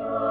Oh.